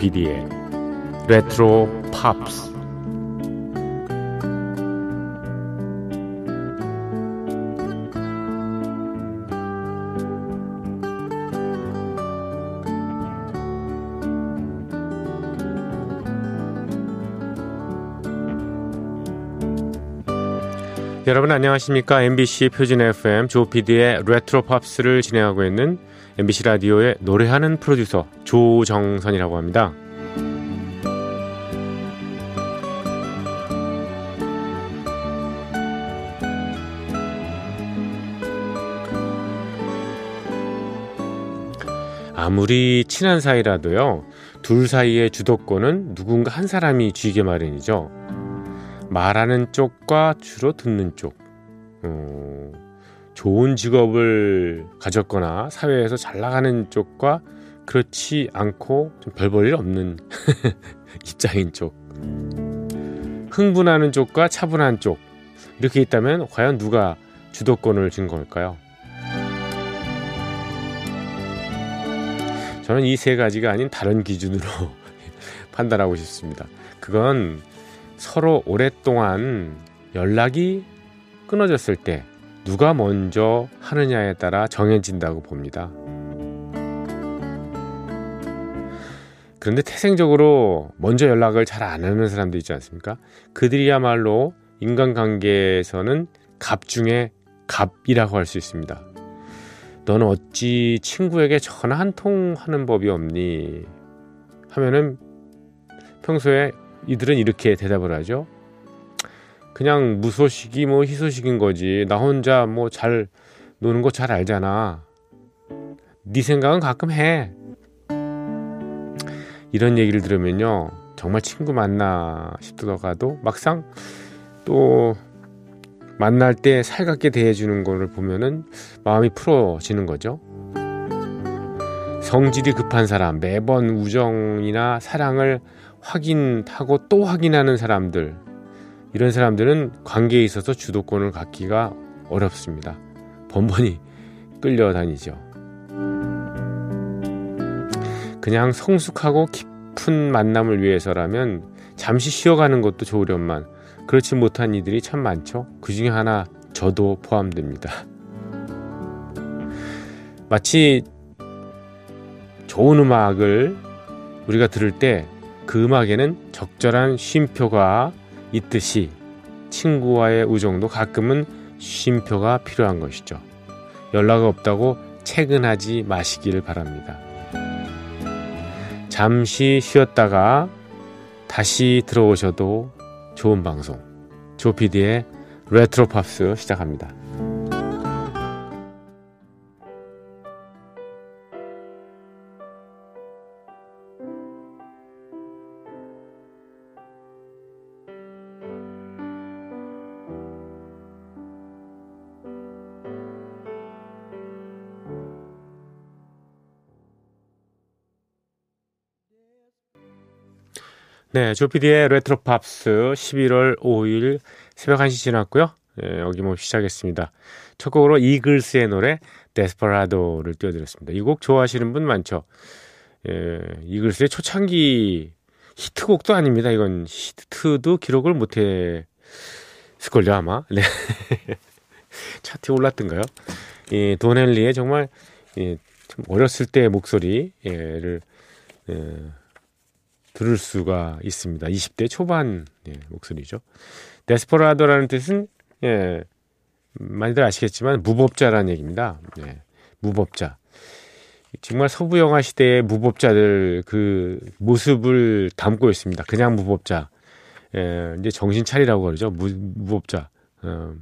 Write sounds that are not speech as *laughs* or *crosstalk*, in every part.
조비디의 레트로 팝스 여러분 안녕하십니까? MBC 표준 FM 조피디의 레트로 팝스를 진행하고 있는 MBC 라디오의 노래하는 프로듀서 조정선이라고 합니다. 아무리 친한 사이라도요, 둘 사이의 주도권은 누군가 한 사람이 쥐게 마련이죠. 말하는 쪽과 주로 듣는 쪽. 어, 좋은 직업을 가졌거나 사회에서 잘 나가는 쪽과 그렇지 않고 좀별볼일 없는 *laughs* 입장인 쪽. 흥분하는 쪽과 차분한 쪽. 이렇게 있다면 과연 누가 주도권을 준 걸까요? 저는 이 세 가지가 아닌 다른 기준으로 *laughs* 판단하고 싶습니다. 그건 서로 오랫동안 연락이 끊어졌을 때 누가 먼저 하느냐에 따라 정해진다고 봅니다. 그런데 태생적으로 먼저 연락을 잘 안 하는 사람도 있지 않습니까? 그들이야말로 인간관계에서는 갑 중에 갑이라고 할 수 있습니다. 너는 어찌 친구에게 전화 한 통 하는 법이 없니? 하면은 평소에 이들은 이렇게 대답을 하죠. 그냥 무소식이 뭐 희소식인 거지. 나 혼자 뭐 잘 노는 거 잘 알잖아. 네 생각은 가끔 해. 이런 얘기를 들으면요. 정말 친구 만나 싶더라도 막상 또 만날 때 살갑게 대해주는 거를 보면은 마음이 풀어지는 거죠. 성질이 급한 사람, 매번 우정이나 사랑을 확인하고 또 확인하는 사람들, 이런 사람들은 관계에 있어서 주도권을 갖기가 어렵습니다. 번번이 끌려다니죠. 그냥 성숙하고 깊은 만남을 위해서라면 잠시 쉬어가는 것도 좋으련만 그렇지 못한 이들이 참 많죠. 그 중에 하나 저도 포함됩니다. 마치 좋은 음악을 우리가 들을 때 그 음악에는 적절한 쉼표가 있듯이 친구와의 우정도 가끔은 쉼표가 필요한 것이죠. 연락 없다고 퇴근하지 마시기를 바랍니다. 잠시 쉬었다가 다시 들어오셔도 좋은 방송. 조피디의 레트로 팝스 시작합니다. 네, 조피디의 레트로 팝스 11월 5일 새벽 1시 지났고요. 예, 여기 뭐 시작했습니다. 첫 곡으로 이글스의 노래 Desperado를 띄워드렸습니다. 이 곡 좋아하시는 분 많죠. 예, 이글스의 초창기 히트곡도 아닙니다. 이건 히트도 기록을 못했을걸요 아마. 네. *laughs* 차트에 올랐던가요? 이 돈 헨리의 정말 예, 좀 어렸을 때의 목소리를 예, 들을 수가 있습니다. 20대 초반 예, 목소리죠. 데스퍼라도라는 뜻은 예, 많이들 아시겠지만 무법자라는 얘기입니다. 예, 무법자. 정말 서부 영화 시대의 무법자들 그 모습을 담고 있습니다. 그냥 무법자. 예, 이제 정신 차리라고 그러죠. 무, 무법자. 어,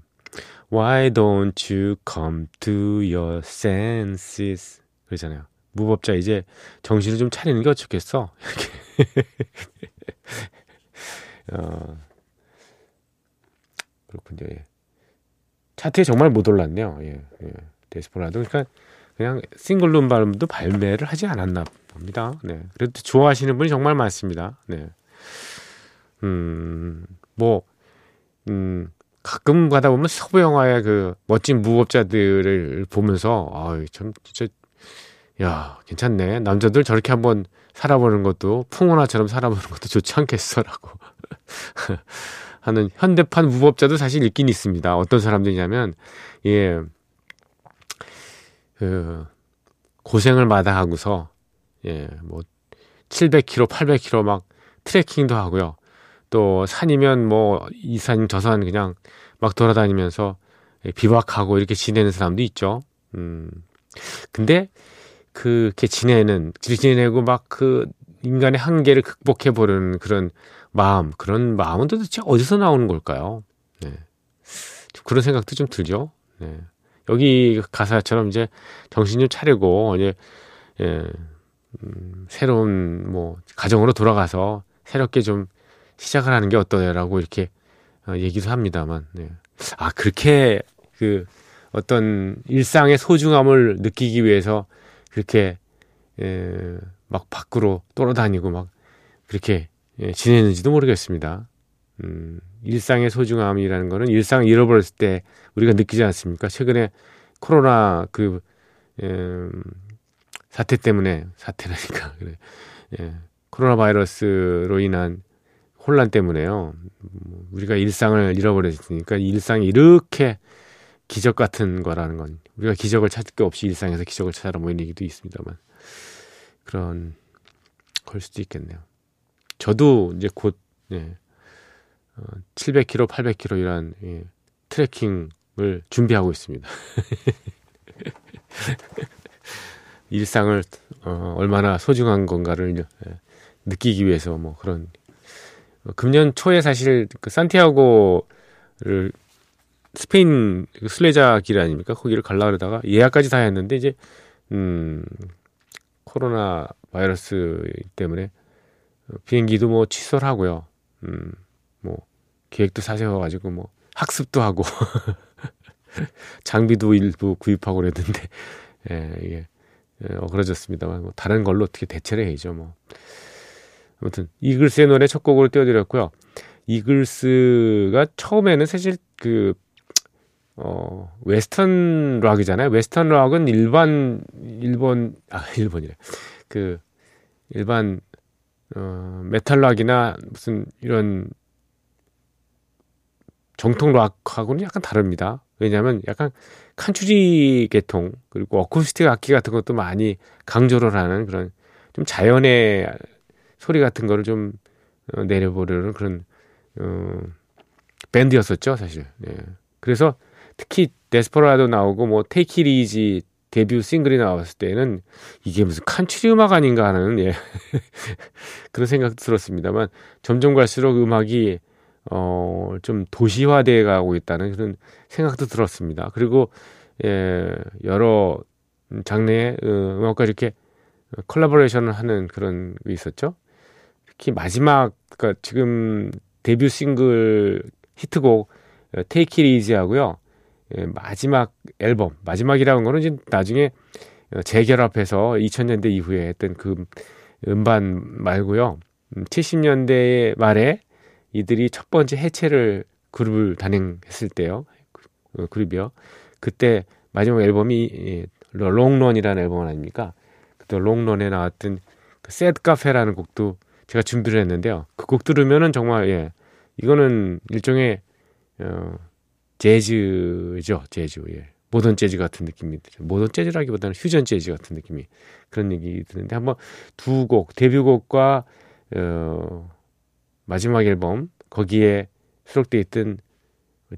Why don't you come to your senses? 그러잖아요. 무법자 이제 정신을 좀 차리는 게 어떻겠어? *laughs* 어, 그렇군요. 예. 차트에 정말 못 올랐네요. 예, 예. 데스포라도 그러니까 그냥 싱글 룸발음도 발매를 하지 않았나 봅니다. 네. 그래도 좋아하시는 분이 정말 많습니다. 네. 음, 뭐, 음, 가끔 가다 보면 서부 영화의 그 멋진 무법자들을 보면서, 아 참, 진짜, 야, 괜찮네. 남자들 저렇게 한번 살아보는 것도 풍운화처럼 살아보는 것도 좋지 않겠어라고 *laughs* 하는 현대판 무법자도 사실 있긴 있습니다. 어떤 사람들이냐면 예. 그 고생을 마다하고서 예, 뭐 700km, 800km 막 트레킹도 하고요. 또 산이면 뭐 이 산 저 산 그냥 막 돌아다니면서 비박하고 이렇게 지내는 사람도 있죠. 음. 근데 그렇게 지내는 지내고 막 그 인간의 한계를 극복해 보려는 그런 마음, 그런 마음은 도대체 어디서 나오는 걸까요? 네. 그런 생각도 좀 들죠. 네. 여기 가사처럼 이제 정신 좀 차리고 이제 예, 음, 새로운 뭐 가정으로 돌아가서 새롭게 좀 시작을 하는 게 어떠냐라고 이렇게 어, 얘기도 합니다만, 네. 아 그렇게 그 어떤 일상의 소중함을 느끼기 위해서 그렇게 예, 막 밖으로 돌아다니고 막 그렇게 예, 지내는지도 모르겠습니다. 음, 일상의 소중함이라는 거는 일상을 잃어버렸을 때 우리가 느끼지 않습니까? 최근에 코로나 그 예, 사태 때문에 사태라니까 *laughs* 그래. 예, 코로나 바이러스로 인한 혼란 때문에요. 우리가 일상을 잃어버렸으니까 일상이 이렇게 기적 같은 거라는 건 우리가 기적을 찾을 게 없이 일상에서 기적을 찾아라 뭐 이런 얘기도 있습니다만 그런 걸 수도 있겠네요. 저도 이제 곧 예, 어, 700km, 800km 이란 예, 트레킹을 준비하고 있습니다. *laughs* 일상을 어, 얼마나 소중한 건가를 예, 느끼기 위해서 뭐 그런 어, 금년 초에 사실 그 산티아고를 스페인 그 슬레자 길 아닙니까? 거기를 갈라 그러다가 예약까지 다 했는데 이제 음 코로나 바이러스 때문에 비행기도 뭐 취소를 하고요. 음, 뭐 계획도 사세워 가지고 뭐 학습도 하고 *laughs* 장비도 일부 구입하고 그랬는데 예, 이게 예, 어그러졌습니다만 뭐 다른 걸로 어떻게 대체를 해야죠 뭐. 아무튼 이글스의 노래 첫 곡으로 띄워드렸고요. 이글스가 처음에는 사실 그 어, 웨스턴 락이잖아요. 웨스턴 락은 일반, 일본, 아, *laughs* 일본이래. 그, 일반, 어, 메탈 락이나 무슨 이런 정통 락하고는 약간 다릅니다. 왜냐하면 약간 칸추리 계통, 그리고 어쿠스틱 악기 같은 것도 많이 강조를 하는 그런 좀 자연의 소리 같은 거를 좀 어, 내려보려는 그런, 어, 밴드였었죠, 사실. 예. 그래서 특히 데스퍼라도 나오고 뭐 테이키 리지 데뷔 싱글이 나왔을 때는 이게 무슨 칸츄리 음악 아닌가 하는 예. *laughs* 그런 생각도 들었습니다만 점점 갈수록 음악이 어, 좀 도시화되어 가고 있다는 그런 생각도 들었습니다. 그리고 예, 여러 장르의 어, 음악과 이렇게 collaboration을 하는 그런 게 있었죠. 특히 마지막 그러니까 지금 데뷔 싱글 히트곡 Take It Easy 하고요. 예, 마지막 앨범, 마지막이라는 거는 이제 나중에 재결합해서 2000년대 이후에 했던 그 음반 말고요. 70년대 음, 말에 이들이 첫 번째 해체를 그룹을 단행했을 때요. 그, 그룹이요. 그때 마지막 앨범이 롱런이라는 앨범 아닙니까? 그때 롱런에 나왔던 그 새드 카페라는 곡도 제가 준비를 했는데요. 그 곡 들으면은 정말 예 이거는 일종의 어 재즈죠, 재즈. 예. 모던 재즈 같은 느낌이 들죠. 모던 재즈라기보다는 휴전 재즈 같은 느낌이 그런 얘기 드는데 한번 두 곡, 데뷔곡과 어, 마지막 앨범 거기에 수록돼 있던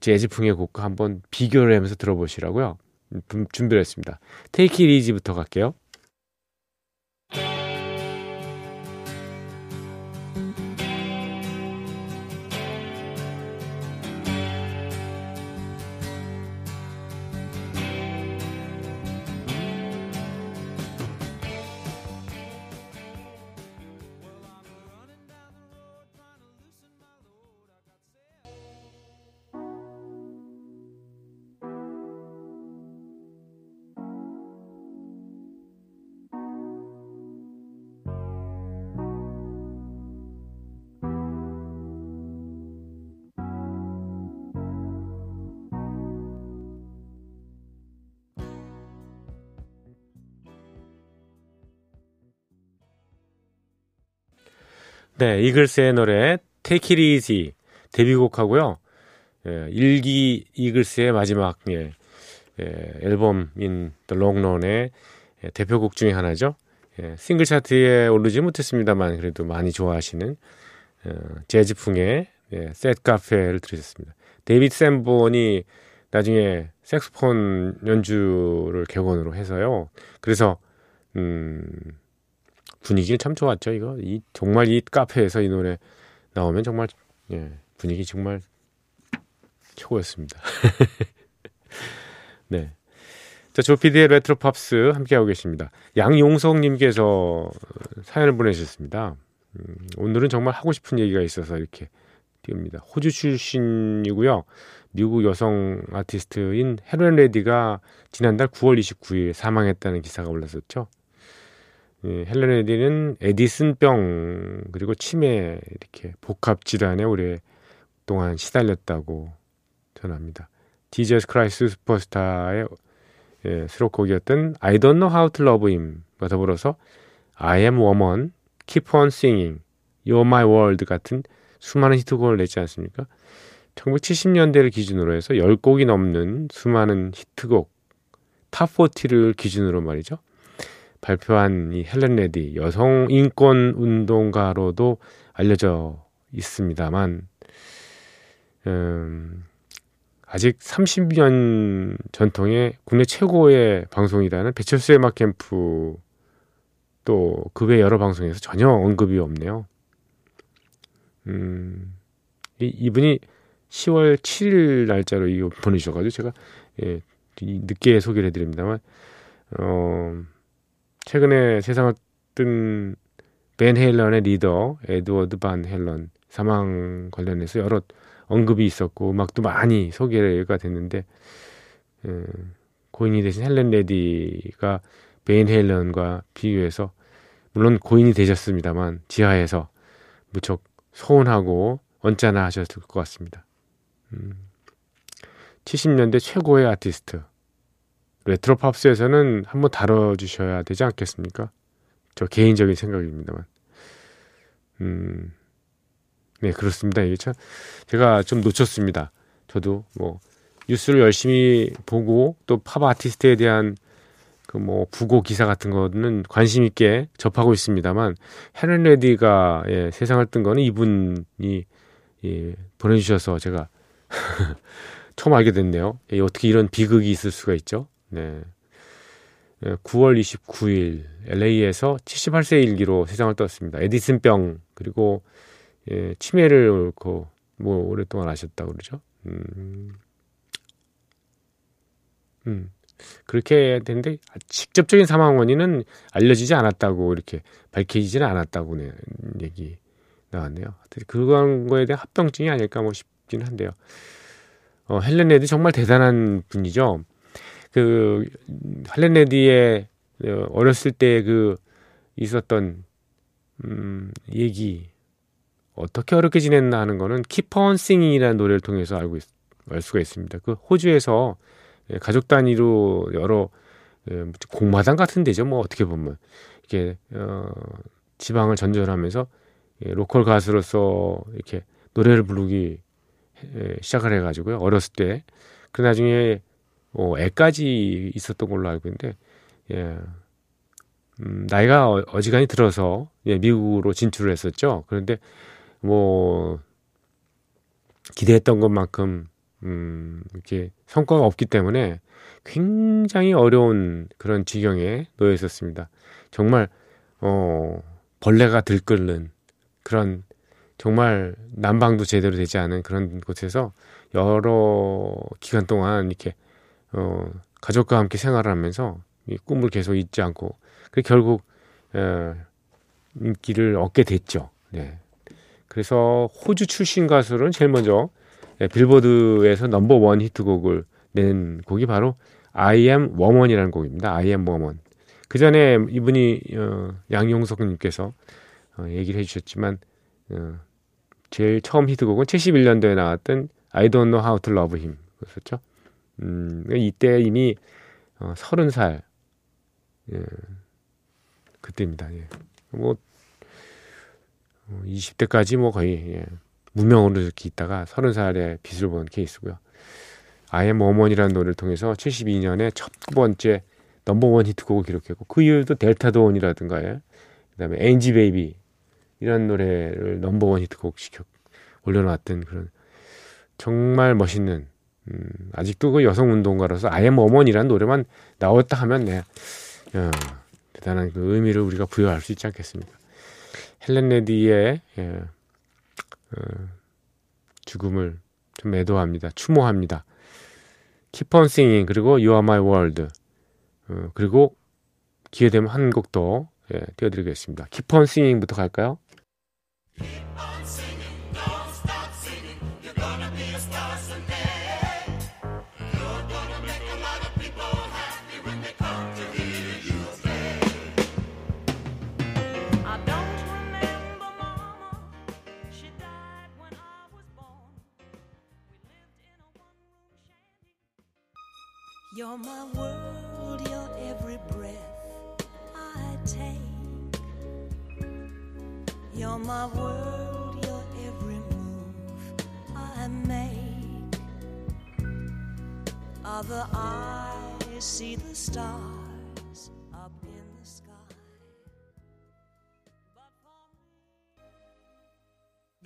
재즈풍의 곡과 한번 비교를 하면서 들어보시라고요. 음, 준비를 했습니다. 테이키 리지부터 갈게요. 네, 이글스의 노래 Take It Easy 데뷔곡하고요. 예, 일기 이글스의 마지막 예, 예, 앨범인 The Long Run의 예, 대표곡 중에 하나죠. 예, 싱글 차트에 오르지 못했습니다만 그래도 많이 좋아하시는 어, 재즈풍의 예, Sad Café를 들으셨습니다. 데이비드 샌본이 나중에 색소폰 연주를 객원으로 해서요. 그래서 음 분위기는 참 좋았죠. 이거 이 정말 이 카페에서 이 노래 나오면 정말 예, 분위기 정말 최고였습니다. *laughs* 네. 자, 조피디의 레트로 팝스 함께하고 계십니다. 양용석님께서 사연을 보내주셨습니다. 음, 오늘은 정말 하고 싶은 얘기가 있어서 이렇게 띄웁니다. 호주 출신이고요. 미국 여성 아티스트인 헬렌 레디가 지난달 9월 29일 사망했다는 기사가 올랐었죠. 예, 헬렌 레디는 에디슨병 그리고 치매 이렇게 복합 질환에 오랫동안 시달렸다고 전합니다. 디저스 크라이스 슈퍼스타의 예, 수록곡이었던 I Don't Know How to Love Him과 더불어서 I Am Woman, Keep On Singing, You're My World 같은 수많은 히트곡을 냈지 않습니까? 1970년대를 기준으로 해서 10곡이 넘는 수많은 히트곡 Top 40를 기준으로 말이죠. 발표한 이 헬렌 레디 여성 인권 운동가로도 알려져 있습니다만 음, 아직 30년 전통의 국내 최고의 방송이라는 배철수의 음악 캠프 또 그 외 여러 방송에서 전혀 언급이 없네요. 음, 이, 이분이 10월 7일 날짜로 이거 보내주셔가지고 제가 예, 늦게 소개를 해드립니다만 어, 최근에 세상을 뜬 벤 헤일런의 리더 에드워드 반 헬런 사망 관련해서 여러 언급이 있었고 음악도 많이 소개가 됐는데 음, 고인이 되신 헬렌 레디가 베인 헤일런과 비교해서 물론 고인이 되셨습니다만 지하에서 무척 소원하고 언짢아 하셨을 것 같습니다. 음, 70년대 최고의 아티스트 레트로 팝스에서는 한번 다뤄주셔야 되지 않겠습니까? 저 개인적인 생각입니다만. 음, 네, 그렇습니다. 이게 참, 제가 좀 놓쳤습니다. 저도 뭐, 뉴스를 열심히 보고 또 팝 아티스트에 대한 그 뭐 부고 기사 같은 거는 관심 있게 접하고 있습니다만 헤렌 레디가 예, 세상을 뜬 거는 이분이 예, 보내주셔서 제가 *laughs* 처음 알게 됐네요. 예, 어떻게 이런 비극이 있을 수가 있죠? 네. 9월 29일 LA에서 78세 일기로 세상을 떴습니다. 에디슨병 그리고 예, 치매를 앓고 뭐 오랫동안 하셨다고 그러죠. 음. 음. 그렇게 됐는데 직접적인 사망 원인은 알려지지 않았다고 이렇게 밝혀지지는 않았다고 네, 얘기 나왔네요. 그런 거에 대한 합병증이 아닐까 뭐 싶긴 한데요. 어, 헬렌 레디 정말 대단한 분이죠. 그 헬렌 레디의 어, 어렸을 때 그 있었던 음, 얘기 어떻게 어렵게 지냈나 하는 거는 Keep On Singing이라는 노래를 통해서 알고 있, 알 수가 있습니다. 그 호주에서 예, 가족 단위로 여러 예, 공마당 같은 데죠. 뭐 어떻게 보면 이렇게 어, 지방을 전전하면서 예, 로컬 가수로서 이렇게 노래를 부르기 예, 시작을 해가지고요. 어렸을 때. 그 나중에 뭐 애까지 있었던 걸로 알고 있는데 예. 음, 나이가 어, 어지간히 들어서 예, 미국으로 진출을 했었죠. 그런데 뭐 기대했던 것만큼 음, 이렇게 성과가 없기 때문에 굉장히 어려운 그런 지경에 놓여 있었습니다. 정말 어, 벌레가 들끓는 그런 정말 난방도 제대로 되지 않은 그런 곳에서 여러 기간 동안 이렇게 어, 가족과 함께 생활을 하면서 이 꿈을 계속 잊지 않고 그 결국 어, 인기를 얻게 됐죠. 네. 그래서 호주 출신 가수는 제일 먼저 네, 빌보드에서 넘버 원 히트곡을 낸 곡이 바로 I am woman이라는 곡입니다. I am woman. 그 전에 이분이 어, 양용석님께서 어, 얘기를 해주셨지만 어, 제일 처음 히트곡은 71년도에 나왔던 I don't know how to love him. 그렇죠? 음, 이때 이미 어, 30살 예, 그때입니다. 예. 뭐 20대까지 뭐 거의 예, 무명으로 이렇게 있다가 30살에 빛을 본 케이스고요. I Am Woman이라는 노래를 통해서 72년에 첫 번째 넘버원 히트곡을 기록했고 그 이후에도 Delta Dawn이라든가 예. 그다음에 Angie Baby 이런 노래를 넘버원 히트곡 시켜 올려놨던 그런 정말 멋있는 음, 아직도 그 여성 운동가로서 아예 머먼이라는 노래만 나왔다 하면 네, 야, 대단한 그 의미를 우리가 부여할 수 있지 않겠습니까? 헬렌 레디의 예, 어, 죽음을 좀 애도합니다. 추모합니다. Keep on singing 그리고 You are my world 어, 그리고 기회 되면 한곡더 예, 띄워드리겠습니다. Keep on singing부터 갈까요? My world, you're every move I make. Other eyes see the stars up in the sky.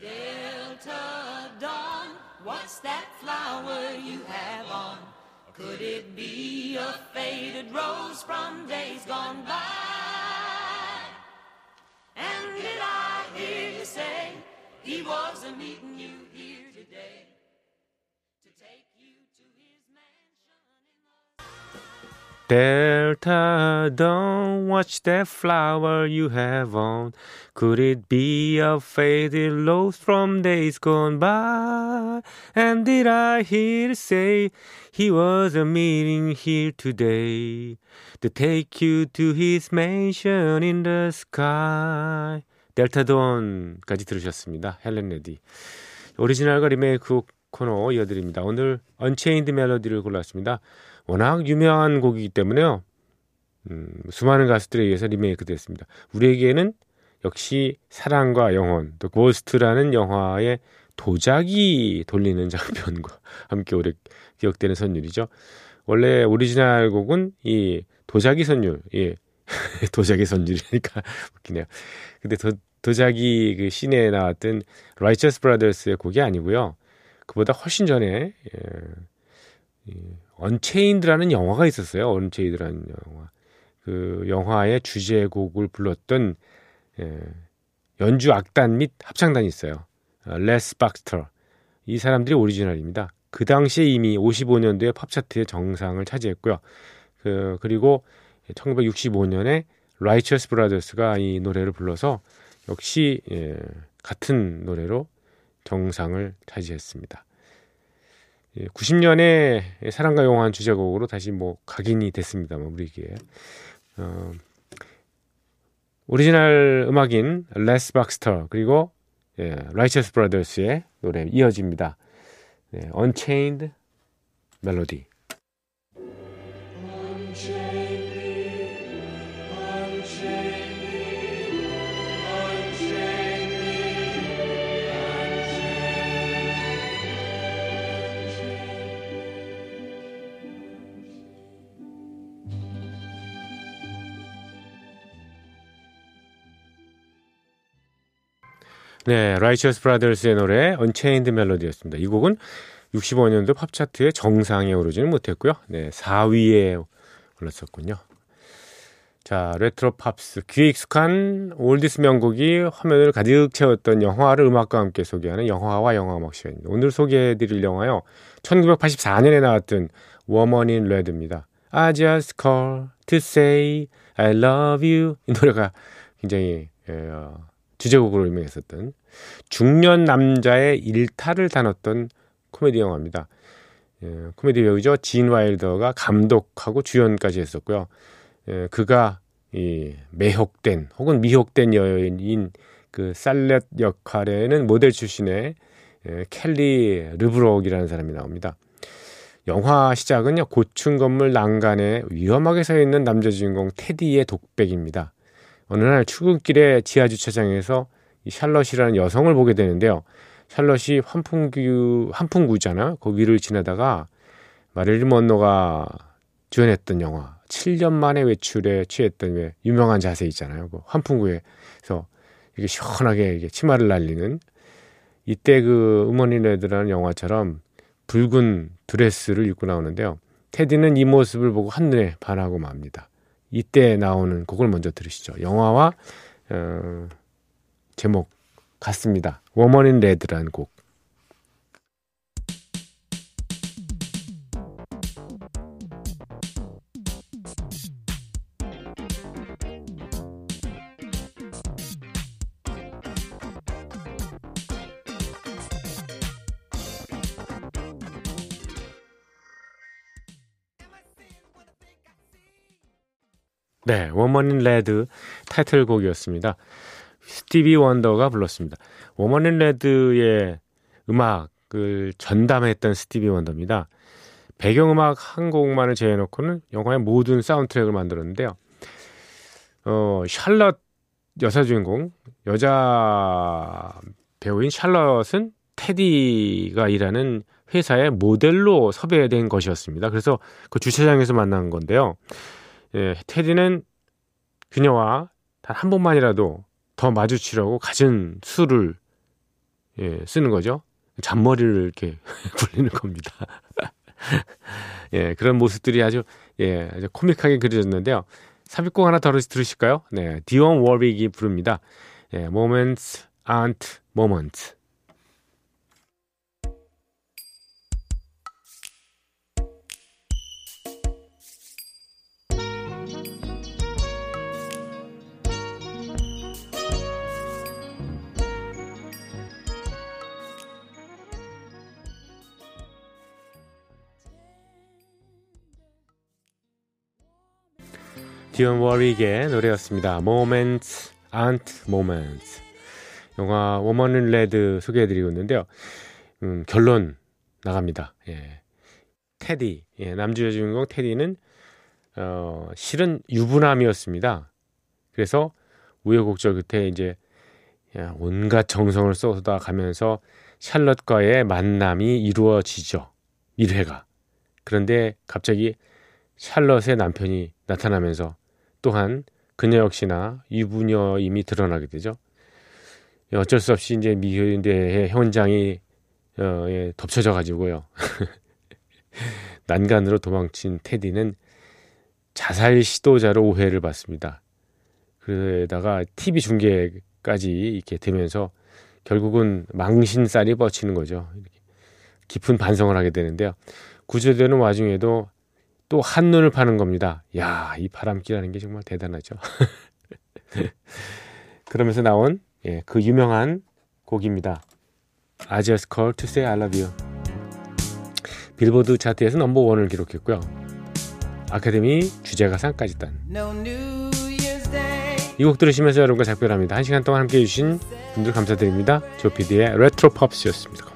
Delta Dawn, what's that flower you have on? Could it be a faded rose from days gone by? And did I say he was a meeting you here today to take you to his mansion Delta, don't watch that flower you have on. Could it be a faded rose from days gone by? And did I hear say he was a meeting here today to take you to his mansion in the sky? Delta Dawn까지 들으셨습니다. 헬렌 레디. 오리지널과 리메이크 코너 이어드립니다. 오늘 Unchained Melody를 골랐습니다. 워낙 유명한 곡이기 때문에요. 음, 수많은 가수들에 의해서 리메이크 됐습니다. 우리에게는 역시 사랑과 영혼, 또 고스트라는 영화의 도자기 돌리는 장면과 *laughs* 함께 오래 기억되는 선율이죠. 원래 오리지널 곡은 이 도자기 선율, 예. *laughs* 도자기 선율이니까 웃기네요. 근데 도, 도자기 그 씬에 나왔던 라이처스 브라더스의 곡이 아니고요. 그보다 훨씬 전에 예, 예, Unchained라는 영화가 있었어요. Unchained라는 영화. 그 영화의 주제곡을 불렀던 예, 연주 악단 및 합창단이 있어요. 어, 레스 박스터. 이 사람들이 오리지널입니다. 그 당시에 이미 55년도에 팝 차트의 정상을 차지했고요. 그, 그리고 1965년에 라이처스 브라더스가 이 노래를 불러서 역시 예, 같은 노래로 정상을 차지했습니다. 90년에 사랑과 영혼 주제곡으로 다시 뭐 각인이 됐습니다만 우리에게 어, 오리지널 음악인 레스 박스터 그리고 예, 라이처스 브라더스의 노래 이어집니다. 네, Unchained Melody. 네, 라이처스 브라더스의 노래 Unchained Melody였습니다. 이 곡은 65년도 팝 차트의 정상에 오르지는 못했고요. 네, 4위에 올랐었군요. 자, 레트로 팝스 귀에 익숙한 oldies 명곡이 화면을 가득 채웠던 영화를 음악과 함께 소개하는 영화와 영화 음악 시간입니다. 오늘 소개해 드릴 영화요. 1984년에 나왔던 Woman in Red입니다. I just call to say I love you 이 노래가 굉장히 예, 어, 주제곡으로 유명했었던 중년 남자의 일탈을 다뤘던 코미디 영화입니다. 예, 코미디 배우죠. 진 와일더가 감독하고 주연까지 했었고요. 예, 그가 이 매혹된 혹은 미혹된 여인인 그 살렛 역할에는 모델 출신의 예, 켈리 르브록이라는 사람이 나옵니다. 영화 시작은요 고층 건물 난간에 위험하게 서 있는 남자 주인공 테디의 독백입니다. 어느 날 출근길에 지하 주차장에서 이 샬럿이라는 여성을 보게 되는데요. 샬럿이 환풍구 환풍구잖아. 그 위를 지나다가 마릴린 먼로가 주연했던 영화 7년 만에 외출에 취했던 왜 유명한 자세 있잖아요. 그 환풍구에서 이게 시원하게 이게 치마를 날리는 이때 그 Woman in Red라는 영화처럼 붉은 드레스를 입고 나오는데요. 테디는 이 모습을 보고 한눈에 반하고 맙니다. 이때 나오는 곡을 먼저 들으시죠. 영화와 어, 제목 같습니다. Woman in Red라는 곡. 네, Woman in Red 타이틀곡이었습니다. 스티비 원더가 불렀습니다. Woman in Red의 음악을 전담했던 스티비 원더입니다. 배경음악 한 곡만을 제해놓고는 영화의 모든 사운드트랙을 만들었는데요. 어, 샬럿 여사 주인공, 여자 배우인 샬럿은 테디가 일하는 회사의 모델로 섭외된 것이었습니다. 그래서 그 주차장에서 만난 건데요. 예, 테디는 그녀와 단 한 번만이라도 더 마주치려고 갖은 수를 예, 쓰는 거죠. 잔머리를 이렇게 *laughs* 굴리는 겁니다. *laughs* 예, 그런 모습들이 아주 예, 아주 코믹하게 그려졌는데요. 삽입곡 하나 더 들으실까요? 네, 디온 워빅이 부릅니다. 예, Moments aren't moments. 디온 워릭의 노래였습니다. Moments aren't moments. 영화 Woman in Red 소개해드리고 있는데요. 음, 결론 나갑니다. 예. 테디, 예, 남주의 주인공 테디는 어, 실은 유부남이었습니다. 그래서 우여곡절 끝에 이제 온갖 정성을 쏟아 가면서 샬럿과의 만남이 이루어지죠. 1회가. 그런데 갑자기 샬럿의 남편이 나타나면서 또한 그녀 역시나 유부녀임이 드러나게 되죠. 예, 어쩔 수 없이 이제 미대의 현장이 어, 예, 덮쳐져 가지고요. *laughs* 난간으로 도망친 테디는 자살 시도자로 오해를 받습니다. 그러다가 TV 중계까지 이렇게 되면서 결국은 망신살이 뻗치는 거죠. 깊은 반성을 하게 되는데요. 구조되는 와중에도 또 한눈을 파는 겁니다. 야, 이 바람기라는 게 정말 대단하죠. *laughs* 그러면서 나온 예, 그 유명한 곡입니다. I just call to say I love you. 빌보드 차트에서 넘버 원을 기록했고요. 아카데미 주제가상까지 딴. 이 곡 들으시면서 여러분과 작별합니다. 한 시간 동안 함께 해 주신 분들 감사드립니다. 조피디의 레트로 팝스였습니다.